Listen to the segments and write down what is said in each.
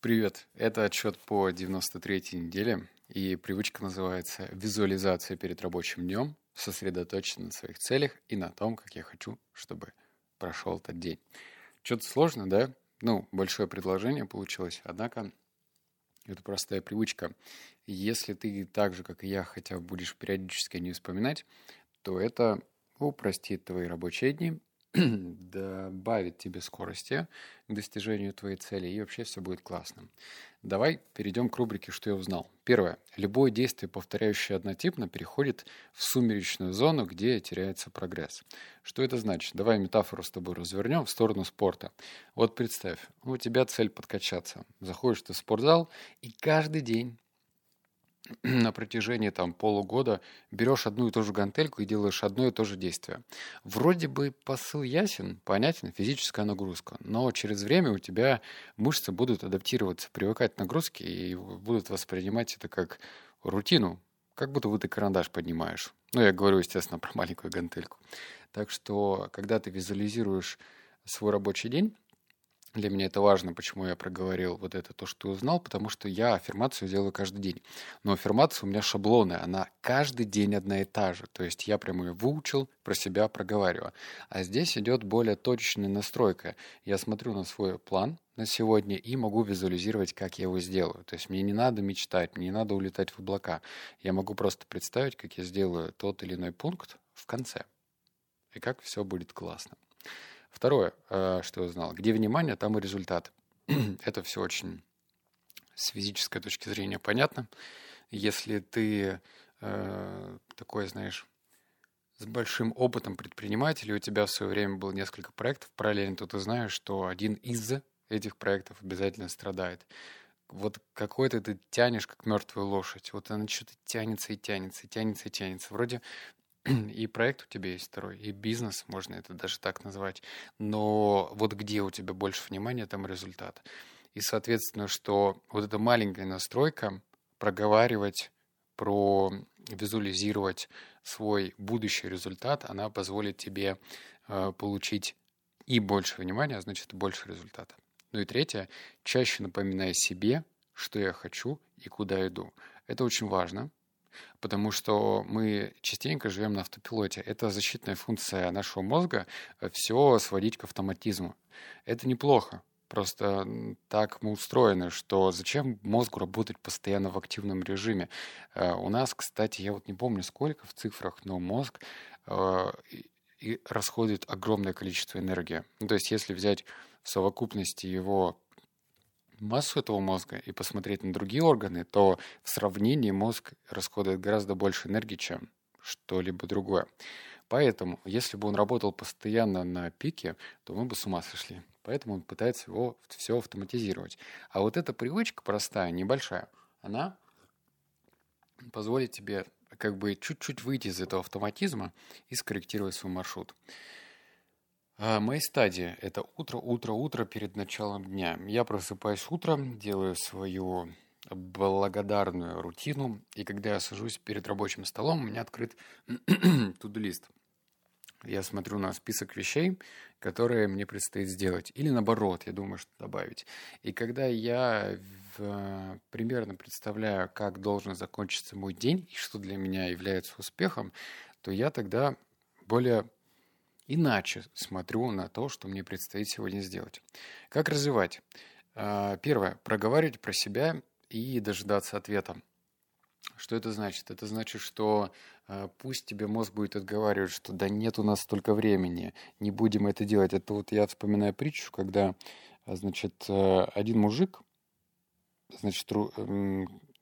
Привет, это отчет по 93-й неделе, и привычка называется «Визуализация перед рабочим днем», сосредоточена на своих целях и на том, как я хочу, чтобы прошел этот день. Что-то сложно, да? Ну, большое предложение получилось, однако это простая привычка. Если ты так же, как и я, хотя бы будешь периодически не вспоминать, то это упростит твои рабочие дни добавит тебе скорости к достижению твоей цели, и вообще все будет классно. Давай перейдем к рубрике «Что я узнал». Первое. Любое действие, повторяющее однотипно, переходит в сумеречную зону, где теряется прогресс. Что это значит? Давай метафору с тобой развернем в сторону спорта. Вот представь, у тебя цель подкачаться. Заходишь ты в спортзал, и каждый день на протяжении там полугода берешь одну и ту же гантельку и делаешь одно и то же действие. Вроде бы посыл ясен, понятен, физическая нагрузка, но через время у тебя мышцы будут адаптироваться, привыкать к нагрузке и будут воспринимать это как рутину, как будто вот ты карандаш поднимаешь. Ну, я говорю, естественно, про маленькую гантельку. Так что, когда ты визуализируешь свой рабочий день, для меня это важно, почему я проговорил вот это, то, что ты узнал, потому что я аффирмацию делаю каждый день. Но аффирмация у меня шаблонная, она каждый день одна и та же. То есть я прямо ее выучил, про себя проговариваю. А здесь идет более точечная настройка. Я смотрю на свой план на сегодня и могу визуализировать, как я его сделаю. То есть мне не надо мечтать, мне не надо улетать в облака. Я могу просто представить, как я сделаю тот или иной пункт в конце. И как все будет классно. Второе, э, что я узнал, где внимание, там и результат. Это все очень с физической точки зрения понятно. Если ты э, такой, знаешь, с большим опытом предпринимателя, у тебя в свое время было несколько проектов параллельно, то ты знаешь, что один из этих проектов обязательно страдает. Вот какой-то ты тянешь, как мертвую лошадь. Вот она что-то тянется и тянется, и тянется и тянется. Вроде и проект у тебя есть второй, и бизнес, можно это даже так назвать. Но вот где у тебя больше внимания, там результат. И, соответственно, что вот эта маленькая настройка, проговаривать, про визуализировать свой будущий результат, она позволит тебе э, получить и больше внимания, а значит, больше результата. Ну и третье, чаще напоминай себе, что я хочу и куда иду. Это очень важно, потому что мы частенько живем на автопилоте. Это защитная функция нашего мозга э, все сводить к автоматизму. Это неплохо. Просто так мы устроены, что зачем мозгу работать постоянно в активном режиме? Э, у нас, кстати, я вот не помню сколько в цифрах, но мозг э, расходует огромное количество энергии. Ну, то есть, если взять в совокупности его массу этого мозга и посмотреть на другие органы, то в сравнении мозг расходует гораздо больше энергии, чем что-либо другое. Поэтому, если бы он работал постоянно на пике, то мы бы с ума сошли. Поэтому он пытается его все автоматизировать. А вот эта привычка простая, небольшая, она позволит тебе как бы чуть-чуть выйти из этого автоматизма и скорректировать свой маршрут. А, мои стадии – это утро, утро, утро перед началом дня. Я просыпаюсь утром, делаю свою благодарную рутину, и когда я сажусь перед рабочим столом, у меня открыт туду-лист. Я смотрю на список вещей, которые мне предстоит сделать. Или наоборот, я думаю, что добавить. И когда я в, примерно представляю, как должен закончиться мой день и что для меня является успехом, то я тогда более иначе смотрю на то, что мне предстоит сегодня сделать. Как развивать? А, первое. Проговаривать про себя и дожидаться ответа. Что это значит? Это значит, что э, пусть тебе мозг будет отговаривать, что да нет у нас столько времени, не будем это делать. Это вот я вспоминаю притчу, когда, значит, э, один мужик, значит,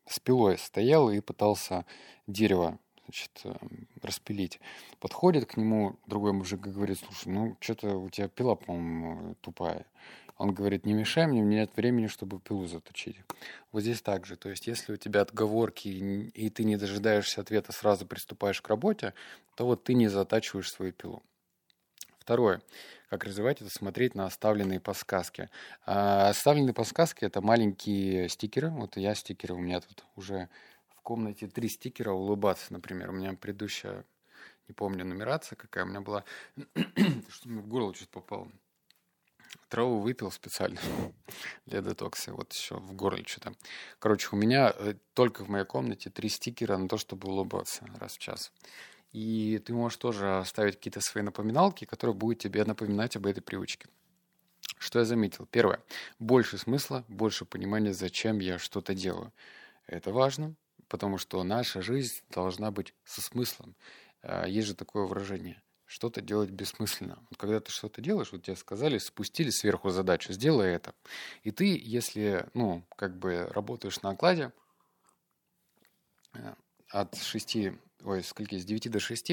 с пилой стоял и пытался дерево значит, эм, распилить. Подходит к нему другой мужик и говорит, слушай, ну, что-то у тебя пила, по-моему, тупая. Он говорит, не мешай мне, мне нет времени, чтобы пилу заточить. Вот здесь так же. То есть, если у тебя отговорки, и ты не дожидаешься ответа, сразу приступаешь к работе, то вот ты не затачиваешь свою пилу. Второе. Как развивать это? Смотреть на оставленные подсказки. А оставленные подсказки – это маленькие стикеры. Вот я стикеры у меня тут уже комнате три стикера улыбаться, например. У меня предыдущая, не помню, нумерация какая у меня была. Что мне в горло чуть попало. траву выпил специально для детокса. Вот еще в горле что-то. Короче, у меня э, только в моей комнате три стикера на то, чтобы улыбаться раз в час. И ты можешь тоже оставить какие-то свои напоминалки, которые будут тебе напоминать об этой привычке. Что я заметил? Первое. Больше смысла, больше понимания, зачем я что-то делаю. Это важно, потому что наша жизнь должна быть со смыслом. А, есть же такое выражение что-то делать бессмысленно. Вот когда ты что-то делаешь, вот тебе сказали, спустили сверху задачу, сделай это. И ты, если, ну, как бы работаешь на окладе э, от 6, ой, скольки, с 9 до 6,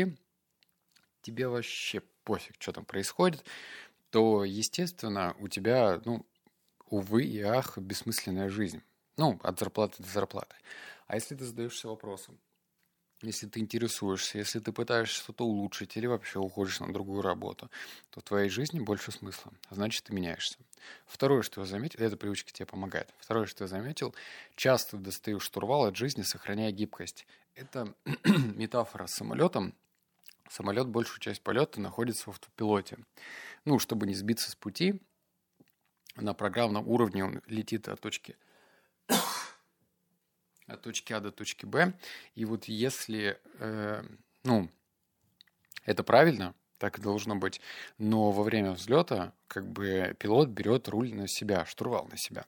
тебе вообще пофиг, что там происходит, то, естественно, у тебя, ну, увы и ах, бессмысленная жизнь. Ну, от зарплаты до зарплаты. А если ты задаешься вопросом, если ты интересуешься, если ты пытаешься что-то улучшить или вообще уходишь на другую работу, то в твоей жизни больше смысла. А значит, ты меняешься. Второе, что я заметил, эта привычка тебе помогает. Второе, что я заметил, часто достаю штурвал от жизни, сохраняя гибкость. Это метафора с самолетом. Самолет большую часть полета находится в автопилоте. Ну, чтобы не сбиться с пути, на программном уровне он летит от точки от точки А до точки Б. И вот если, э, ну, это правильно, так и должно быть, но во время взлета как бы пилот берет руль на себя, штурвал на себя.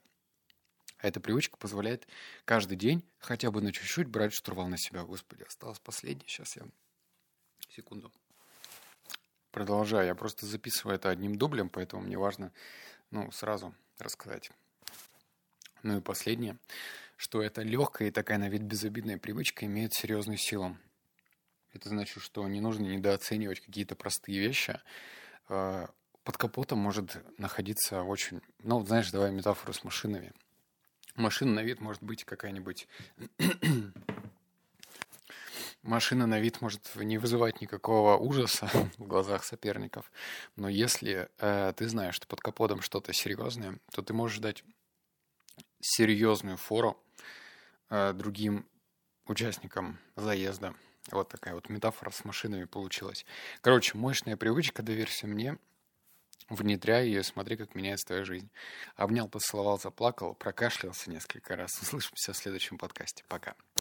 Эта привычка позволяет каждый день хотя бы на чуть-чуть брать штурвал на себя. Господи, осталось последнее. Сейчас я... Секунду. Продолжаю. Я просто записываю это одним дублем, поэтому мне важно ну, сразу рассказать. Ну и последнее что эта легкая и такая на вид безобидная привычка имеет серьезную силу. Это значит, что не нужно недооценивать какие-то простые вещи. А, под капотом может находиться очень... Ну, знаешь, давай метафору с машинами. Машина на вид может быть какая-нибудь... Машина на вид может не вызывать никакого ужаса в глазах соперников, но если э, ты знаешь, что под капотом что-то серьезное, то ты можешь дать серьезную фору другим участникам заезда. Вот такая вот метафора с машинами получилась. Короче, мощная привычка, доверься мне, внедряй ее, смотри, как меняется твоя жизнь. Обнял, поцеловал, заплакал, прокашлялся несколько раз. Услышимся в следующем подкасте. Пока.